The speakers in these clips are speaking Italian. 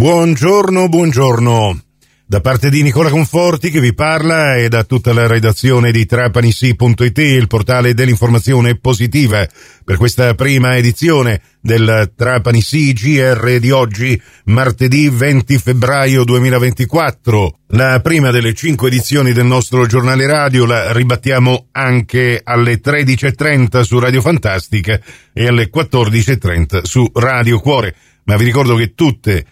Buongiorno, buongiorno. Da parte di Nicola Conforti che vi parla e da tutta la redazione di trapanisi.it, il portale dell'informazione positiva, per questa prima edizione del Trapani GR di oggi, martedì 20 febbraio 2024. La prima delle cinque edizioni del nostro giornale radio la ribattiamo anche alle 13.30 su Radio Fantastica e alle 14.30 su Radio Cuore. Ma vi ricordo che tutte le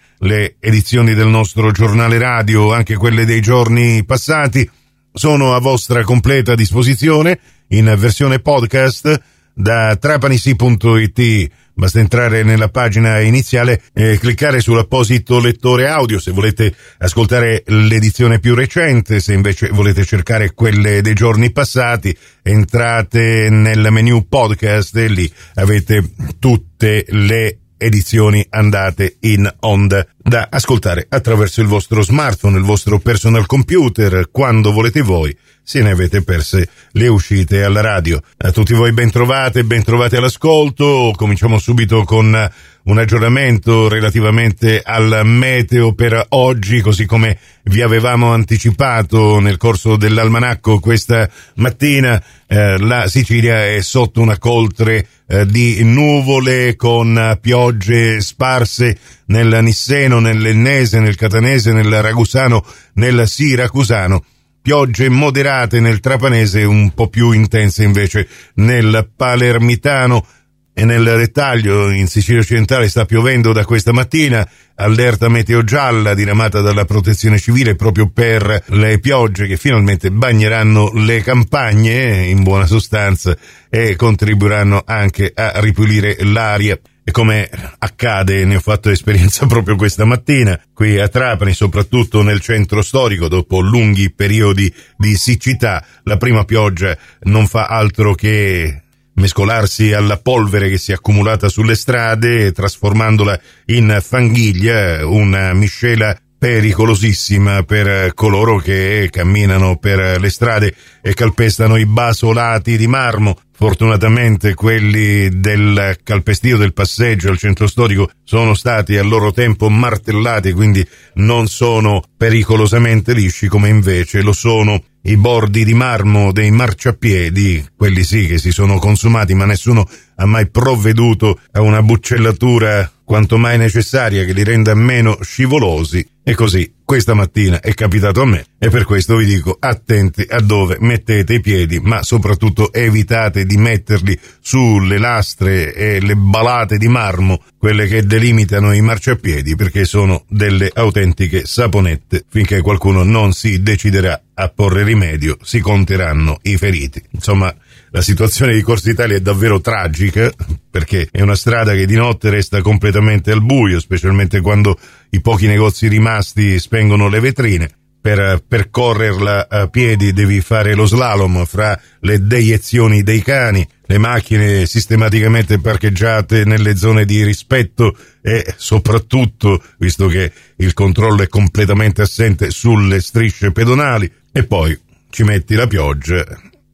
edizioni del nostro giornale radio, anche quelle dei giorni passati, sono a vostra completa disposizione in versione podcast da trapanisi.it. Basta entrare nella pagina iniziale e cliccare sull'apposito lettore audio se volete ascoltare l'edizione più recente, se invece volete cercare quelle dei giorni passati, entrate nel menu podcast e lì avete tutte le edizioni andate in onda da ascoltare attraverso il vostro smartphone, il vostro personal computer, quando volete voi, se ne avete perse le uscite alla radio. A tutti voi ben trovate, ben trovate all'ascolto, cominciamo subito con un aggiornamento relativamente al meteo per oggi, così come vi avevamo anticipato nel corso dell'almanacco questa mattina, eh, la Sicilia è sotto una coltre eh, di nuvole con piogge sparse nel Nisseno, nell'Ennese, nel Catanese, nel Ragusano, nel Siracusano piogge moderate nel Trapanese, un po' più intense invece nel Palermitano. E nel dettaglio, in Sicilia occidentale sta piovendo da questa mattina, allerta meteo gialla diramata dalla protezione civile proprio per le piogge che finalmente bagneranno le campagne, in buona sostanza, e contribuiranno anche a ripulire l'aria. E come accade, ne ho fatto esperienza proprio questa mattina, qui a Trapani, soprattutto nel centro storico, dopo lunghi periodi di siccità, la prima pioggia non fa altro che mescolarsi alla polvere che si è accumulata sulle strade, trasformandola in fanghiglia, una miscela pericolosissima per coloro che camminano per le strade e calpestano i basolati di marmo. Fortunatamente quelli del calpestio del passeggio al centro storico sono stati a loro tempo martellati, quindi non sono pericolosamente lisci come invece lo sono i bordi di marmo dei marciapiedi, quelli sì che si sono consumati, ma nessuno ha mai provveduto a una buccellatura quanto mai necessaria che li renda meno scivolosi. E così questa mattina è capitato a me e per questo vi dico attenti a dove mettete i piedi, ma soprattutto evitate di metterli sulle lastre e le balate di marmo, quelle che delimitano i marciapiedi, perché sono delle autentiche saponette. Finché qualcuno non si deciderà a porre rimedio, si conteranno i feriti. Insomma, la situazione di Corsa Italia è davvero tragica perché è una strada che di notte resta completamente al buio, specialmente quando i pochi negozi rimasti spengono le vetrine. Per percorrerla a piedi devi fare lo slalom fra le deiezioni dei cani, le macchine sistematicamente parcheggiate nelle zone di rispetto e soprattutto, visto che il controllo è completamente assente sulle strisce pedonali, e poi ci metti la pioggia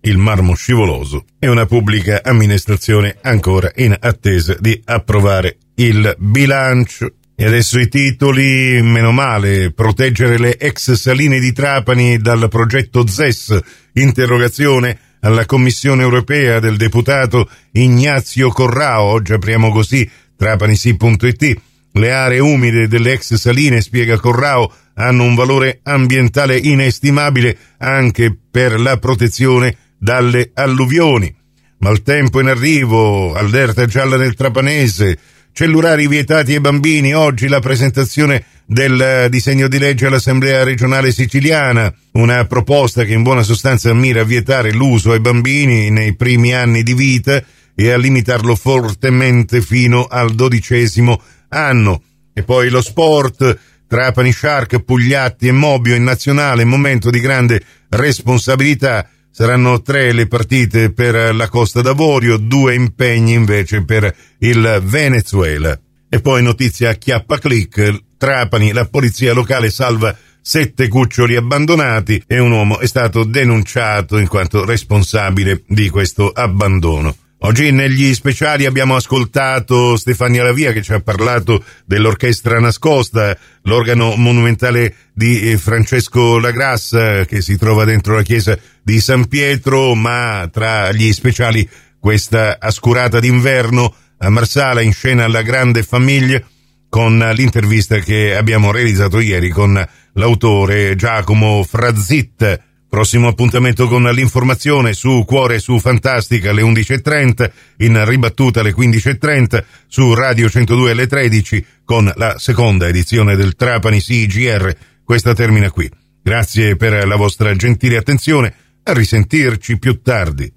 il marmo scivoloso e una pubblica amministrazione ancora in attesa di approvare il bilancio. E adesso i titoli, meno male, proteggere le ex saline di Trapani dal progetto ZES, interrogazione alla Commissione europea del deputato Ignazio Corrao, oggi apriamo così trapanisi.it, le aree umide delle ex saline, spiega Corrao, hanno un valore ambientale inestimabile anche per la protezione dalle alluvioni. Maltempo in arrivo, allerta gialla nel Trapanese, cellulari vietati ai bambini, oggi la presentazione del disegno di legge all'Assemblea regionale siciliana, una proposta che in buona sostanza mira a vietare l'uso ai bambini nei primi anni di vita e a limitarlo fortemente fino al dodicesimo anno. E poi lo sport, Trapani Shark, Pugliatti e Mobio in nazionale, momento di grande responsabilità Saranno tre le partite per la Costa d'Avorio, due impegni invece per il Venezuela. E poi notizia chiappa click, Trapani, la polizia locale salva sette cuccioli abbandonati e un uomo è stato denunciato in quanto responsabile di questo abbandono. Oggi negli speciali abbiamo ascoltato Stefania Lavia che ci ha parlato dell'Orchestra Nascosta, l'organo monumentale di eh, Francesco Lagrassa che si trova dentro la chiesa di San Pietro, ma tra gli speciali questa ascurata d'inverno a Marsala in scena La Grande Famiglia con l'intervista che abbiamo realizzato ieri con l'autore Giacomo Frazit Prossimo appuntamento con l'informazione su Cuore su Fantastica alle 11.30, in ribattuta alle 15.30, su Radio 102 alle 13 con la seconda edizione del Trapani CGR. Questa termina qui. Grazie per la vostra gentile attenzione, a risentirci più tardi.